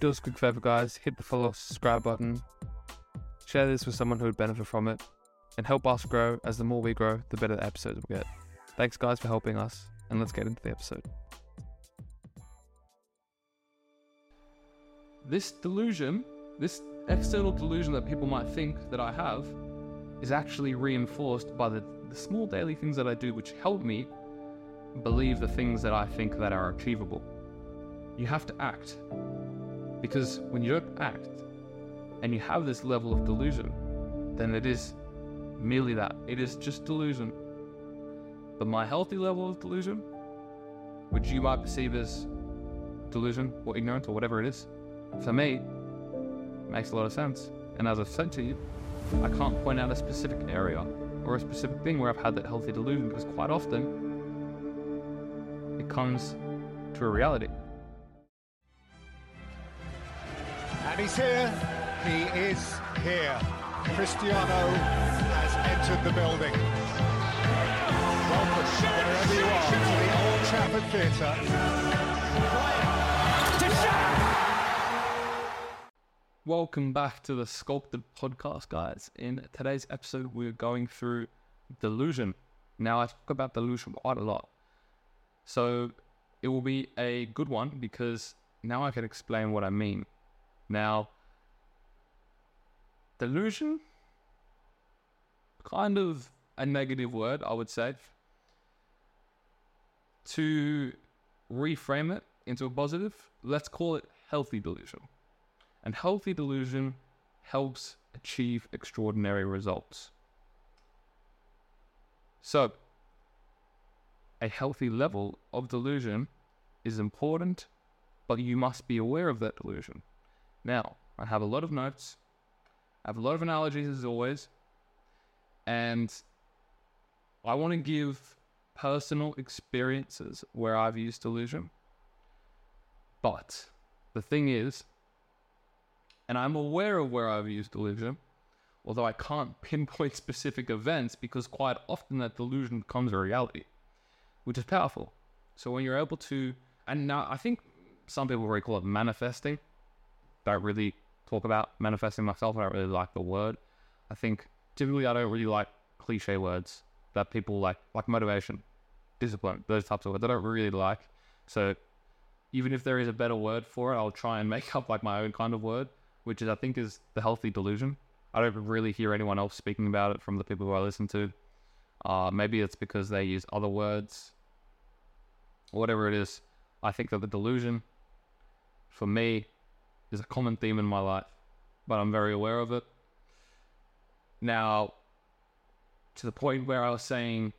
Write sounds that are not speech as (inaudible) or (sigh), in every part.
do us a quick favor, guys. Hit the follow, subscribe button. Share this with someone who would benefit from it. And help us grow, as the more we grow, the better the episodes will get. Thanks, guys, for helping us. And let's get into the episode. This delusion, this external delusion that people might think that I have, is actually reinforced by the, the small daily things that I do, which help me believe the things that I think that are achievable. You have to act. Because when you don't act and you have this level of delusion, then it is merely that. It is just delusion. But my healthy level of delusion, which you might perceive as delusion or ignorance or whatever it is, for me, makes a lot of sense. And as I've said to you, I can't point out a specific area or a specific thing where I've had that healthy delusion because quite often it comes to a reality. And he's here. He is here. Cristiano has entered the building. Welcome, wherever you are, to the Old Trafford Theatre. Welcome back to the Sculpted Podcast, guys. In today's episode, we're going through delusion. Now, I talk about delusion quite a lot. So, it will be a good one because now I can explain what I mean. Now, delusion, kind of a negative word, I would say. To reframe it into a positive, let's call it healthy delusion. And healthy delusion helps achieve extraordinary results. So, a healthy level of delusion is important, but you must be aware of that delusion. Now, I have a lot of notes, I have a lot of analogies as always, and I want to give personal experiences where I've used delusion. But the thing is, and I'm aware of where I've used delusion, although I can't (laughs) pinpoint specific events because quite often that delusion becomes a reality, which is powerful. So when you're able to, and now I think some people really call it manifesting. Don't really talk about manifesting myself. I don't really like the word. I think typically I don't really like cliche words that people like, like motivation, discipline, those types of words. I don't really like. So even if there is a better word for it, I'll try and (laughs) make up like my own kind of word, which is I think is the healthy delusion. I don't really hear anyone else speaking about it from the people who I listen to. Uh, maybe it's because they use other words, whatever it is. I think that the delusion, for me, is a common theme in my life, but I'm very aware of it. Now, to the point where I was saying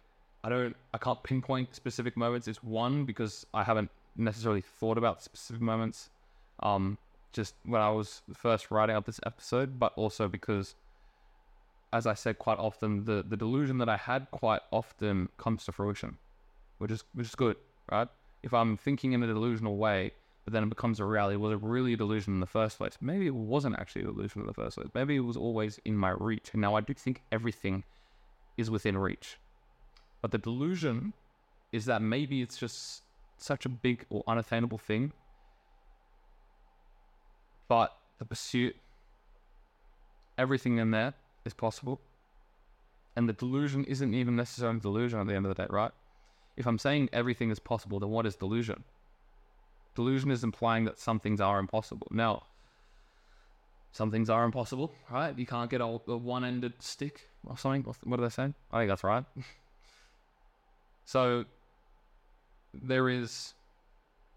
I don't, I can't pinpoint specific moments. It's one because I haven't necessarily thought about specific moments. Um, just when I was first writing up this episode, but also because, as I said quite often, the the delusion that I had quite often comes to fruition, which is which is good, right? If I'm thinking in a delusional way, but then it becomes a reality, was it really a delusion in the first place? Maybe it wasn't actually a delusion in the first place. Maybe it was always in my reach. And now I do think everything is within reach. But the delusion is that maybe it's just such a big or unattainable thing. But the pursuit, everything in there is possible. And the delusion isn't even necessarily delusion at the end of the day, right? If I'm saying everything is possible, then what is delusion? Delusion is implying that some things are impossible. Now, some things are impossible, right? You can't get a, a one-ended stick or something. What are they saying? I think that's right. (laughs) so there is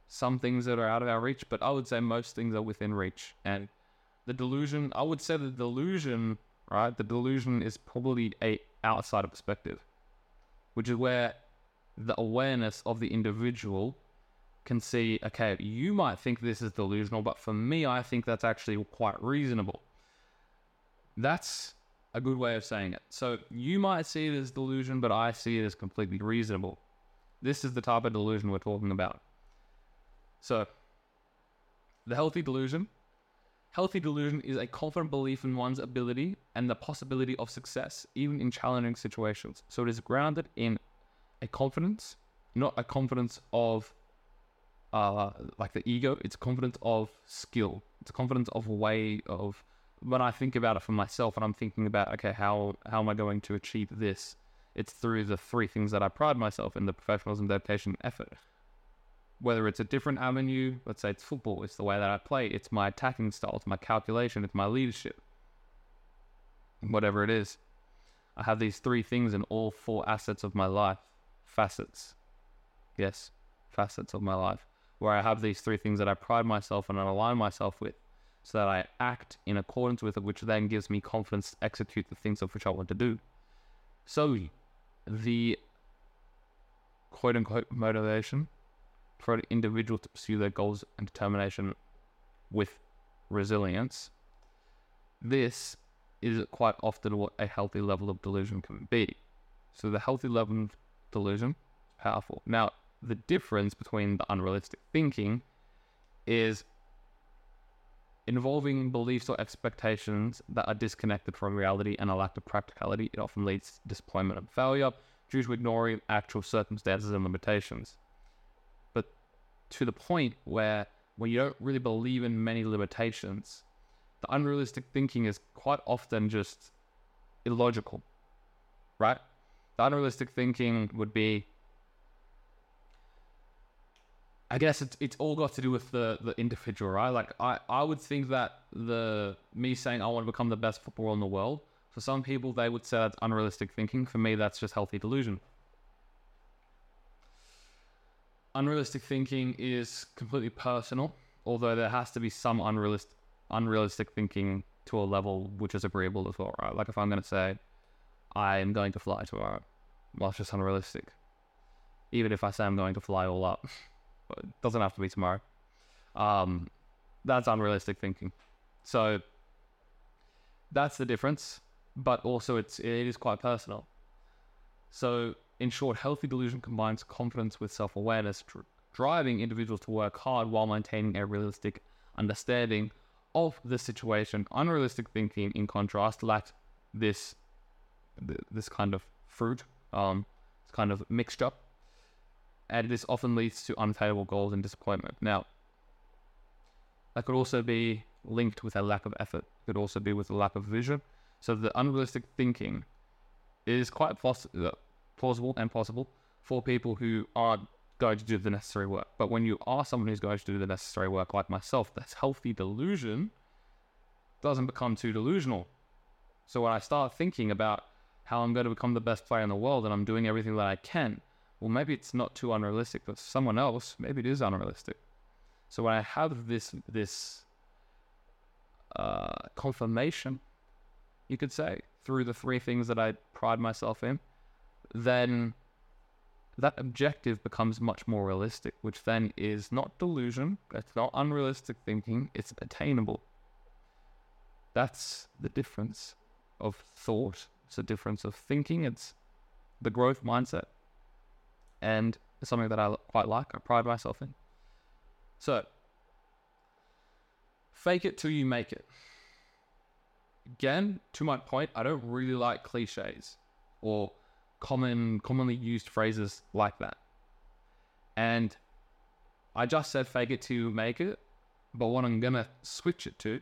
some things that are out of our reach, but I would say most things are within reach. And the delusion, I would say the delusion, right? The delusion is probably a outsider perspective, which is where the awareness of the individual can see, okay, you might think this is delusional, but for me, I think that's actually quite reasonable. That's a good way of saying it. So you might see it as delusion, but I see it as completely reasonable. This is the type of delusion we're talking about. So, the healthy delusion. Healthy delusion is a confident belief in one's ability and the possibility of success, even in challenging situations. So, it is grounded in a confidence, not a confidence of uh, like the ego, it's confidence of skill, It's confidence of a way of when I think about it for myself and I'm thinking about okay, how how am I going to achieve this? It's through the three things that I pride myself in: the professionalism, dedication, effort. Whether it's a different avenue, let's say it's football, it's the way that I play, it's my attacking style, it's my calculation, it's my leadership. Whatever it is. I have these three things in all four assets of my life. Facets. Yes, facets of my life. Where I have these three things that I pride myself and align myself with so that I act in accordance with it, which then gives me confidence to execute the things of which I want to do. So, the quote unquote motivation for an individual to pursue their goals and determination with resilience, this is quite often what a healthy level of delusion can be. So, the healthy level of delusion is powerful. Now, the difference between the unrealistic thinking is involving beliefs or expectations that are disconnected from reality and a lack of practicality, it often leads to disappointment and failure due to ignoring actual circumstances and limitations. But to the point where when you don't really believe in many limitations, the unrealistic thinking is quite often just illogical, right? The unrealistic thinking would be I guess it's it's all got to do with the the individual, right? Like I I would think that the me saying I want to become the best footballer in the world. For some people, they would say that's unrealistic thinking. For me, that's just healthy delusion. Unrealistic thinking is completely personal, although there has to be some unrealistic unrealistic thinking to a level which is agreeable as well, right? Like if I'm going to say I am going to fly tomorrow, well, it's just unrealistic. Even if I say I'm going to fly all up. (laughs) It doesn't have to be tomorrow. Um, that's unrealistic thinking. So that's the difference. But also, it's it is quite personal. So, in short, healthy delusion combines confidence with self awareness, dr- driving individuals to work hard while maintaining a realistic understanding of the situation. Unrealistic thinking, in contrast, lacks this this kind of fruit, um, this kind of mixture and this often leads to unattainable goals and disappointment. Now, that could also be linked with a lack of effort. It could also be with a lack of vision. So the unrealistic thinking is quite poss- uh, plausible and possible for people who aren't going to do the necessary work. But when you are someone who's going to do the necessary work, like myself, that's healthy delusion doesn't become too delusional. So when I start thinking about how I'm going to become the best player in the world and I'm doing everything that I can, well, maybe it's not too unrealistic, but someone else, maybe it is unrealistic. So when I have this this uh, confirmation, you could say, through the three things that I pride myself in, then that objective becomes much more realistic, which then is not delusion, it's not unrealistic thinking, it's attainable. That's the difference of thought. It's a difference of thinking, it's the growth mindset and it's something that I quite like. I pride myself in. So, fake it till you make it. Again, to my point, I don't really like cliches or common commonly used phrases like that. And I just said fake it till you make it, but what I'm gonna switch it to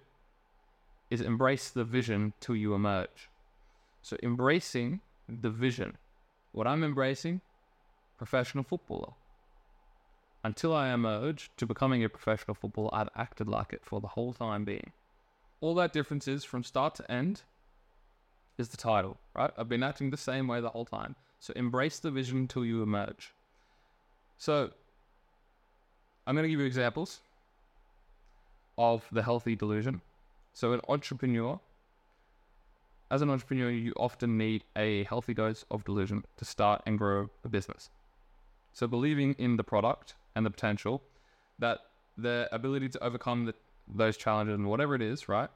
is embrace the vision till you emerge. So embracing the vision. What I'm embracing professional footballer. Until I emerged to becoming a professional footballer, I've acted like it for the whole time being. All that difference is from start to end is the title, right? I've been acting the same way the whole time. So embrace the vision until you emerge. So I'm going to give you examples of the healthy delusion. So an entrepreneur, as an entrepreneur, you often need a healthy dose of delusion to start and grow a business. So believing in the product and the potential, that the ability to overcome the, those challenges and whatever it is, right?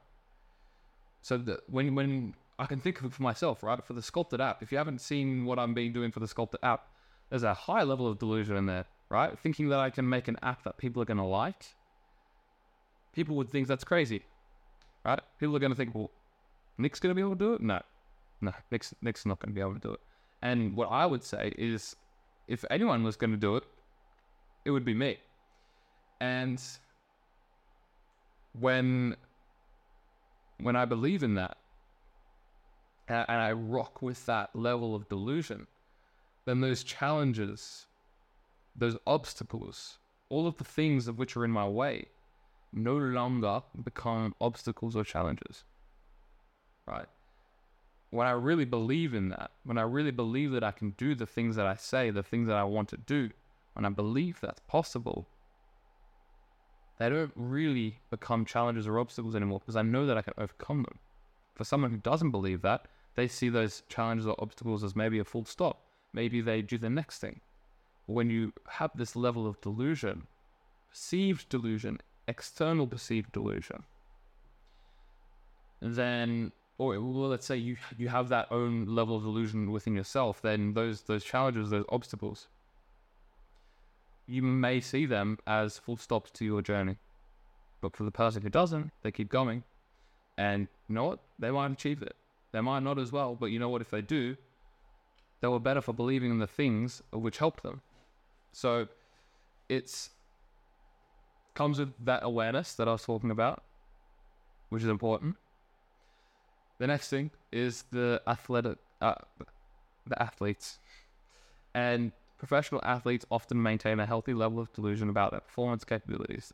So that when when I can think of it for myself, right? For the sculpted app, if you haven't seen what I'm being doing for the sculpted app, there's a high level of delusion in there, right? Thinking that I can make an app that people are going to like. People would think that's crazy, right? People are going to think, well, Nick's going to be able to do it? No, no, Nick's Nick's not going to be able to do it. And what I would say is if anyone was going to do it, it would be me. And when when I believe in that and, I rock with that level of delusion, then those challenges, those obstacles, all of the things of which are in my way, no longer become obstacles or challenges. Right? When I really believe in that, when I really believe that I can do the things that I say, the things that I want to do, when I believe that's possible, they don't really become challenges or obstacles anymore because I know that I can overcome them. For someone who doesn't believe that, they see those challenges or obstacles as maybe a full stop. Maybe they do the next thing. When you have this level of delusion, perceived delusion, external perceived delusion, then, or well, let's say you you have that own level of illusion within yourself, then those those challenges, those obstacles, you may see them as full stops to your journey. But for the person who doesn't, they keep going. And you know what? They might achieve it. They might not as well, but you know what? If they do, they were better for believing in the things which helped them. So it's comes with that awareness that I was talking about, which is important. The next thing is the athletic, uh, the athletes, and professional athletes often maintain a healthy level of delusion about their performance capabilities.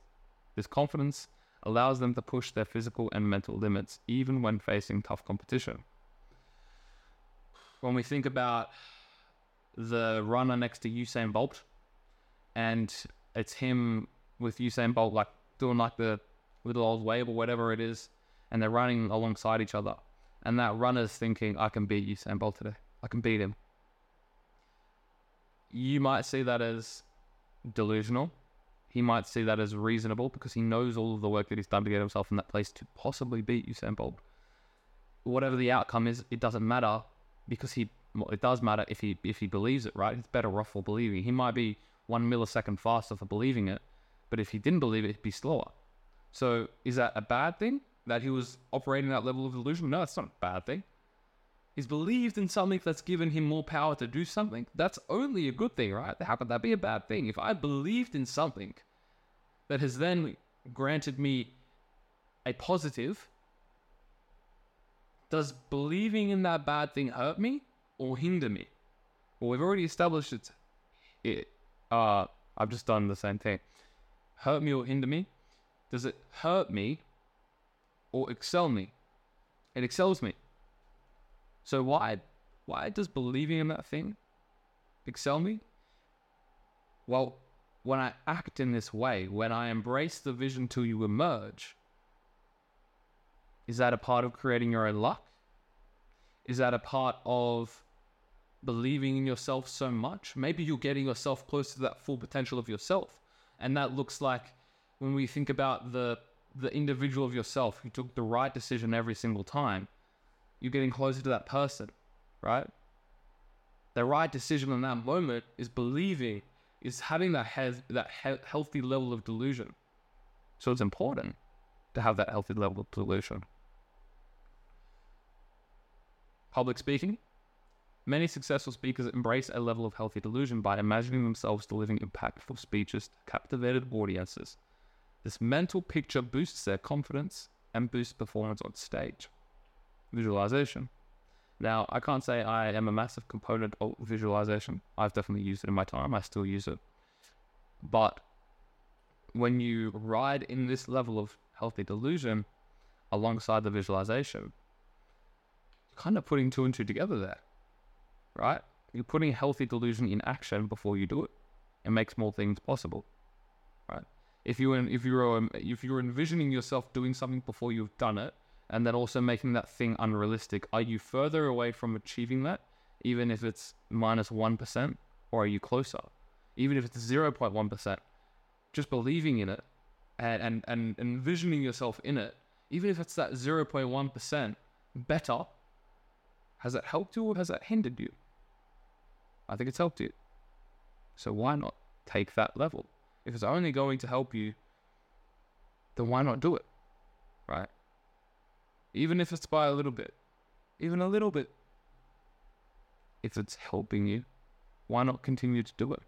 This confidence allows them to push their physical and mental limits even when facing tough competition. When we think about the runner next to Usain Bolt, and it's him with Usain Bolt like doing like the little old wave or whatever it is, and they're running alongside each other, and that runner's thinking, "I can beat Usain Bolt today. I can beat him." You might see that as delusional, he might see that as reasonable because he knows all of the work that he's done to get himself in that place to possibly beat Usain Bolt. Whatever the outcome is, it doesn't matter because he. Well, it does matter if he if he believes it, right? It's better off for believing. He might be one millisecond faster for believing it, but if he didn't believe it, he'd be slower. So is that a bad thing that he was operating that level of delusion? No, it's not a bad thing. He's believed in something that's given him more power to do something. That's only a good thing, right? How could that be a bad thing? If I believed in something that has then granted me a positive, does believing in that bad thing hurt me or hinder me? Well, we've already established it's it. Uh, I've just done the same thing. Hurt me or hinder me? Does it hurt me or excel me? It excels me. So why why does believing in that thing excel me? Well, when I act in this way, when I embrace the vision till you emerge, is that a part of creating your own luck? Is that a part of believing in yourself so much? Maybe you're getting yourself close to that full potential of yourself. And that looks like when we think about the the individual of yourself who took the right decision every single time, you're getting closer to that person, right? The right decision in that moment is believing, is having that he- that he- healthy level of delusion. So it's important to have that healthy level of delusion. Public speaking. Many successful speakers embrace a level of healthy delusion by imagining themselves delivering impactful speeches to captivated audiences. This mental picture boosts their confidence and boosts performance on stage visualization. Now, I can't say I am a massive component of visualization. I've definitely used it in my time. I still use it. But when you ride in this level of healthy delusion alongside the visualization, you're kind of putting two and two together there, right? You're putting healthy delusion in action before you do it. It makes more things possible? If you if you're um, if you're envisioning yourself doing something before you've done it, and then also making that thing unrealistic. Are you further away from achieving that, even if it's minus 1, or are you closer? Even if it's 0.1%, just believing in it and, and, and envisioning yourself in it, even if it's that 0.1% better, has that helped you or has that hindered you? I think it's helped you. So why not take that level? If it's only going to help you, then why not do it? Right? even if it's by a little bit, even a little bit. If it's helping you, why not continue to do it?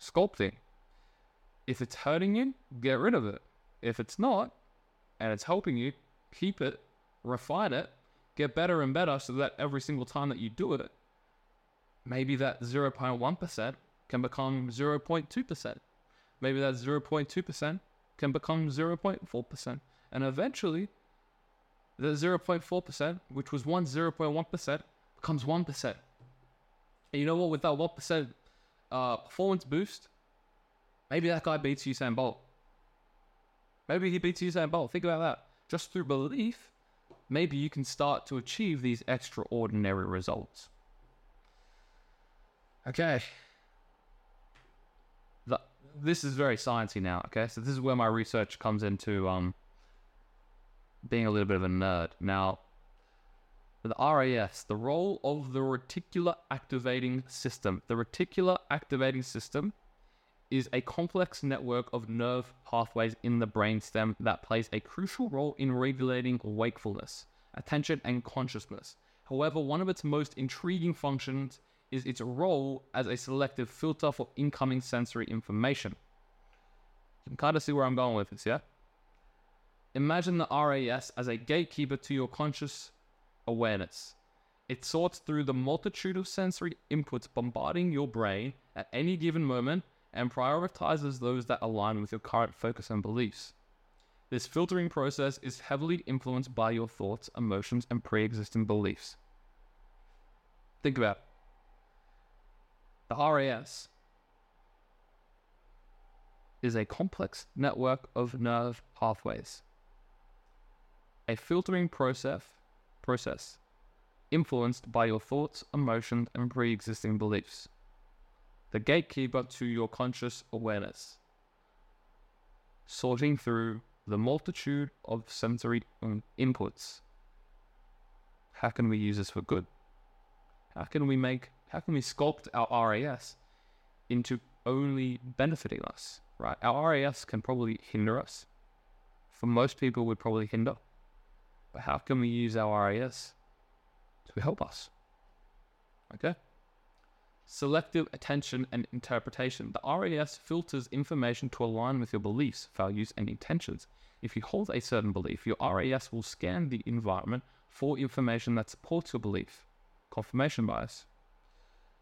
Sculpting. If it's hurting you, get rid of it. If it's not, and it's helping you, keep it, refine it, get better and better so that every single time that you do it, maybe that 0.1% can become 0.2%. Maybe that 0.2% can become 0.4%. And eventually, the 0.4%, which was once 0.1%, becomes 1%. And you know what? With that 1% uh, performance boost, maybe that guy beats Usain Bolt. Maybe he beats Usain Bolt. Think about that. Just through belief, maybe you can start to achieve these extraordinary results. Okay. This is very sciencey now, okay? So this is where my research comes into um, being a little bit of a nerd. Now, the RAS, the role of the reticular activating system. The reticular activating system is a complex network of nerve pathways in the brainstem that plays a crucial role in regulating wakefulness, attention, and consciousness. However, one of its most intriguing functions is its role as a selective filter for incoming sensory information. You can kind of see where I'm going with this, yeah? Imagine the RAS as a gatekeeper to your conscious awareness. It sorts through the multitude of sensory inputs bombarding your brain at any given moment and prioritizes those that align with your current focus and beliefs. This filtering process is heavily influenced by your thoughts, emotions, and pre existing beliefs. Think about it. The RAS is a complex network of nerve pathways. A filtering process, process influenced by your thoughts, emotions, and pre existing beliefs the gatekeeper to your conscious awareness, sorting through the multitude of sensory inputs. How can we use this for good? How can we make, how can we sculpt our RAS into only benefiting us, right? Our RAS can probably hinder us. For most people, would probably hinder. But how can we use our RAS to help us? Okay? Selective attention and interpretation. The RAS filters information to align with your beliefs, values, and intentions. If you hold a certain belief, your RAS will scan the environment for information that supports your belief. Confirmation bias.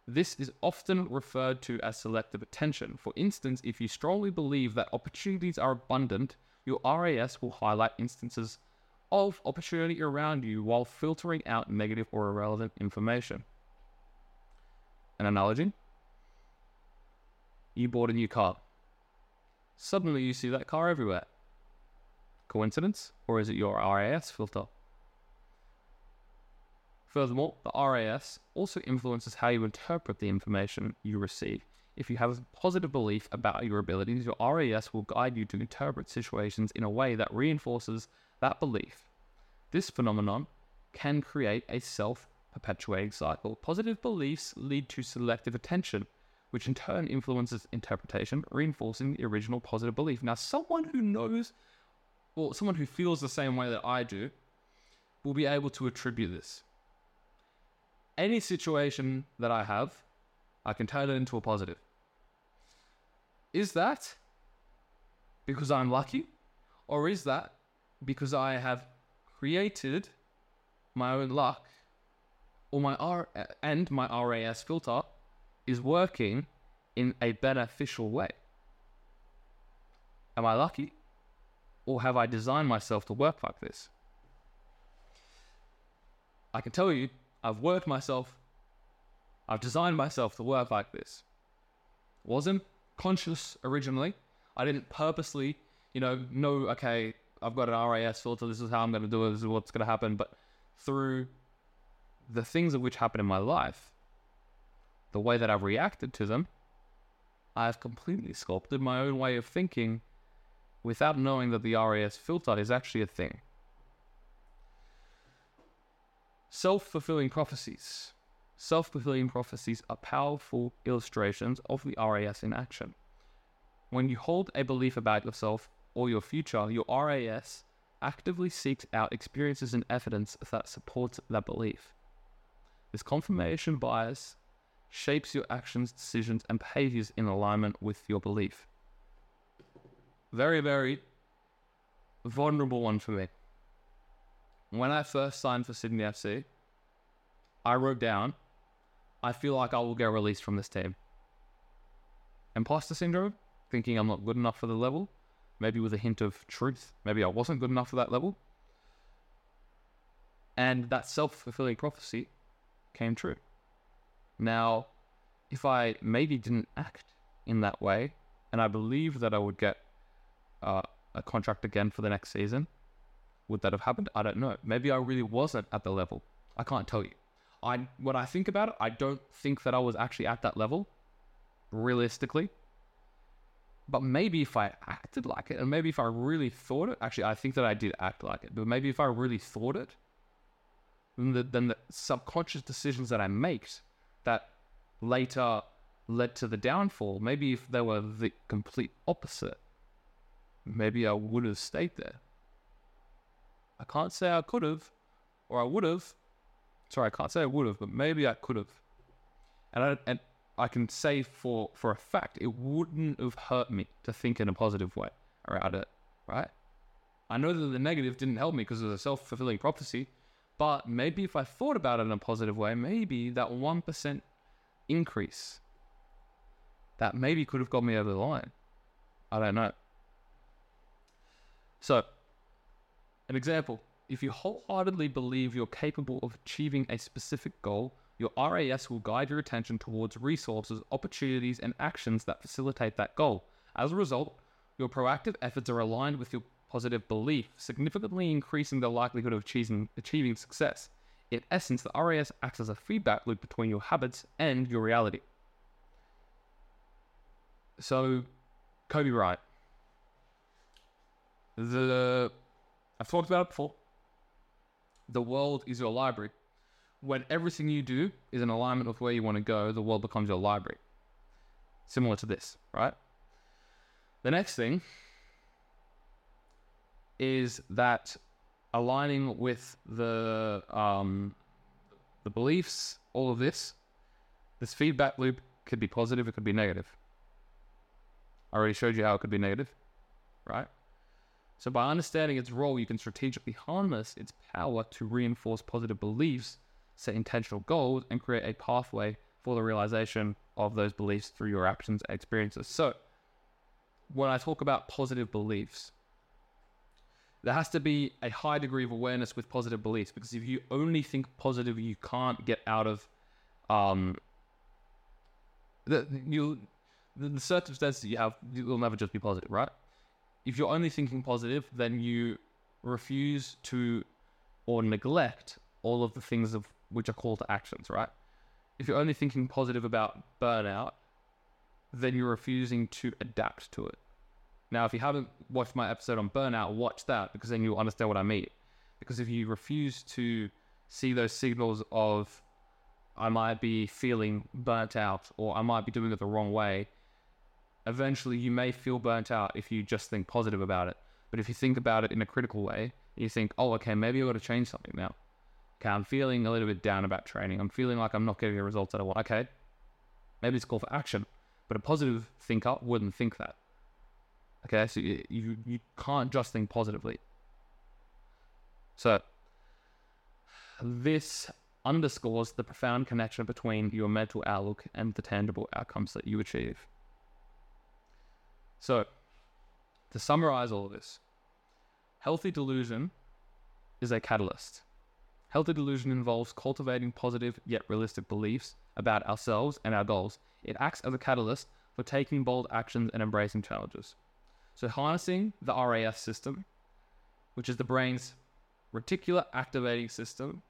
This is often referred to as selective attention. For instance, if you strongly believe that opportunities are abundant, your RAS will highlight instances of opportunity around you while filtering out negative or irrelevant information an analogy. You bought a new car. Suddenly you see that car everywhere. Coincidence? Or is it your RAS filter? Furthermore, the RAS also influences how you interpret the information you receive. If you have a positive belief about your abilities, your RAS will guide you to interpret situations in a way that reinforces that belief. This phenomenon can create a self perpetuating cycle. Positive beliefs lead to selective attention, which in turn influences interpretation, reinforcing the original positive belief. Now, someone who knows, or someone who feels the same way that I do, will be able to attribute this. Any situation that I have, I can turn it into a positive. Is that because I'm lucky? Or is that because I have created my own luck or my R and my RAS filter is working in a beneficial way. Am I lucky? Or have I designed myself to work like this? I can tell you, I've worked myself, I've designed myself to work like this. Wasn't conscious originally. I didn't purposely, you know, know, okay, I've got an RAS filter, this is how I'm going to do it, this is what's going to happen. But through the things of which happen in my life, the way that I've reacted to them, I've completely sculpted my own way of thinking without knowing that the RAS filter is actually a thing. Self fulfilling prophecies. Self fulfilling prophecies are powerful illustrations of the RAS in action. When you hold a belief about yourself or your future, your RAS actively seeks out experiences and evidence that supports that belief. This confirmation bias shapes your actions, decisions, and behaviors in alignment with your belief. Very, very vulnerable one for me. When I first signed for Sydney FC, I wrote down, I feel like I will get released from this team. Imposter syndrome, thinking I'm not good enough for the level, maybe with a hint of truth. Maybe I wasn't good enough for that level. And that self fulfilling prophecy came true. Now, if I maybe didn't act in that way, and I believe that I would get uh, a contract again for the next season, would that have happened? I don't know. Maybe I really wasn't at the level. I can't tell you. I when I think about it, I don't think that I was actually at that level, realistically. But maybe if I acted like it, and maybe if I really thought it, actually, I think that I did act like it. But maybe if I really thought it, then the, then the subconscious decisions that I make that later led to the downfall, maybe if they were the complete opposite, maybe I would have stayed there. I can't say I could have, or I would have. Sorry, I can't say I would have, but maybe I could have. And I, and I can say for for a fact it wouldn't have hurt me to think in a positive way around it, right? I know that the negative didn't help me because it was a self fulfilling prophecy, but maybe if I thought about it in a positive way, maybe that one percent increase that maybe could have got me over the line. I don't know. So, an example if you wholeheartedly believe you're capable of achieving a specific goal, your RAS will guide your attention towards resources, opportunities, and actions that facilitate that goal. As a result, your proactive efforts are aligned with your positive belief, significantly increasing the likelihood of achieving, achieving success. In essence, the RAS acts as a feedback loop between your habits and your reality. So, Kobe Bryant. The I've talked about it before. The world is your library. When everything you do is in alignment with where you want to go, the world becomes your library. Similar to this, right? The next thing is that aligning with the um, the beliefs, all of this, this feedback loop could be positive, it could be negative. I already showed you how it could be negative, right? So, by understanding its role, you can strategically harness its power to reinforce positive beliefs, set intentional goals, and create a pathway for the realization of those beliefs through your actions and experiences. So, when I talk about positive beliefs, there has to be a high degree of awareness with positive beliefs because if you only think positive, you can't get out of um, the, you, the, the circumstances you have, you'll never just be positive, right? If you're only thinking positive, then you refuse to or neglect all of the things of which are call to actions, right? If you're only thinking positive about burnout, then you're refusing to adapt to it. Now, if you haven't watched my episode on burnout, watch that because then you'll understand what I mean. Because if you refuse to see those signals of I might be feeling burnt out or I might be doing it the wrong way, eventually you may feel burnt out if you just think positive about it. But if you think about it in a critical way, you think, oh, okay, maybe I've got to change something now. Okay, I'm feeling a little bit down about training. I'm feeling like I'm not getting the results that I want. Okay, maybe it's a call for action. But a positive thinker wouldn't think that. Okay, so you, you, you can't just think positively. So, this underscores the profound connection between your mental outlook and the tangible outcomes that you achieve. So, to summarize all of this, healthy delusion is a catalyst. Healthy delusion involves cultivating positive yet realistic beliefs about ourselves and our goals. It acts as a catalyst for taking bold actions and embracing challenges. So, harnessing the RAS system, which is the brain's reticular activating system,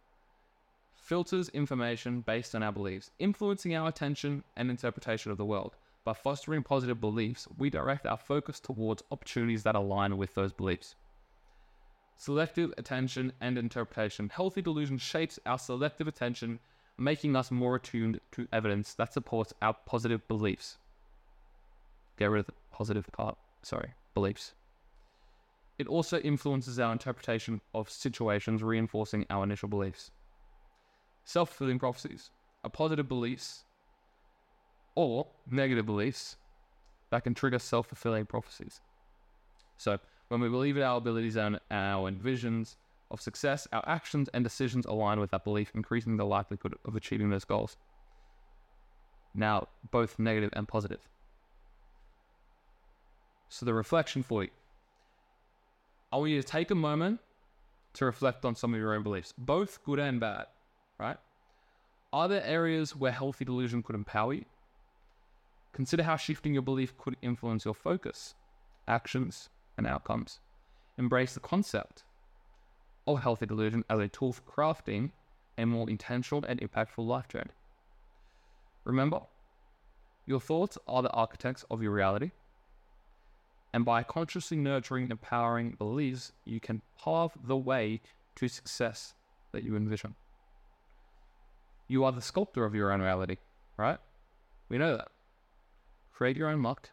filters information based on our beliefs, influencing our attention and interpretation of the world. By fostering positive beliefs, we direct our focus towards opportunities that align with those beliefs. Selective attention and interpretation. Healthy delusion shapes our selective attention, making us more attuned to evidence that supports our positive beliefs. Get rid of the positive part, sorry, beliefs. It also influences our interpretation of situations, reinforcing our initial beliefs. Self fulfilling prophecies are positive beliefs or negative beliefs that can trigger self fulfilling prophecies. So, When we believe in our abilities and our visions of success, our actions and decisions align with that belief, increasing the likelihood of achieving those goals. Now, both negative and positive. So, the reflection for you I want you to take a moment to reflect on some of your own beliefs, both good and bad, right? Are there areas where healthy delusion could empower you? Consider how shifting your belief could influence your focus, actions, and outcomes. Embrace the concept of healthy delusion as a tool for crafting a more intentional and impactful life journey. Remember, your thoughts are the architects of your reality. And by consciously nurturing empowering beliefs, you can pave the way to success that you envision. You are the sculptor of your own reality, right? We know that. Create your own luck.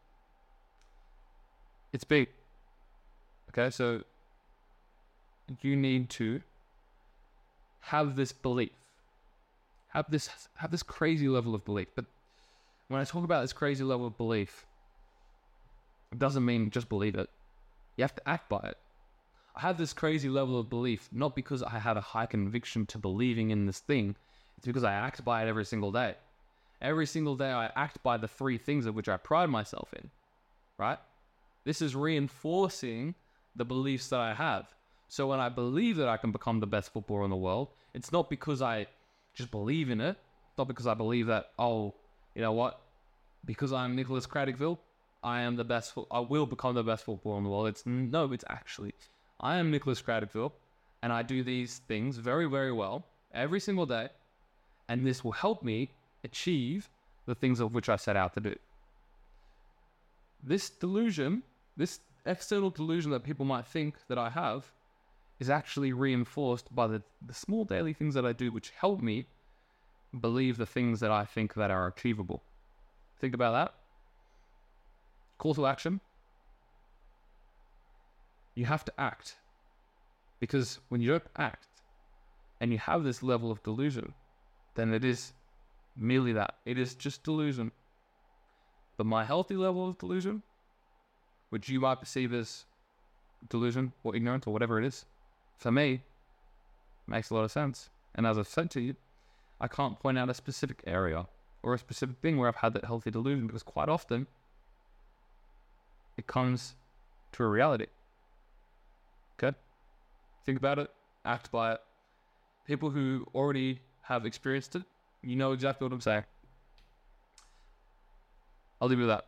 It's big. Okay, so you need to have this belief. Have this have this crazy level of belief. But when I talk about this crazy level of belief, it doesn't mean just believe it. You have to act by it. I have this crazy level of belief not because I have a high conviction to believing in this thing, it's because I act by it every single day. Every single day I act by the three things of which I pride myself in, right? This is reinforcing the beliefs that I have. So when I believe that I can become the best footballer in the world, it's not because I just believe in it, not because I believe that, oh, you know what, because I'm Nicholas Craddockville, I am the best, I will become the best footballer in the world. It's no, it's actually, I am Nicholas Craddockville, and I do these things very, very well every single day, and this will help me achieve the things of which I set out to do. This delusion, this external delusion that people might think that I have, is actually reinforced by the, the small daily things that I do, which help me believe the things that I think that are achievable. Think about that. Call to action. You have to act. Because when you don't act and you have this level of delusion, then it is merely that. It is just delusion. But my healthy level of delusion, which you might perceive as delusion or ignorance or whatever it is, for me, makes a lot of sense. And as I've said to you, I can't point out a specific area or a specific thing where I've had that healthy delusion because quite often it comes to a reality. Okay? Think about it, act by it. People who already have experienced it, you know exactly what I'm saying. I'll leave it with that.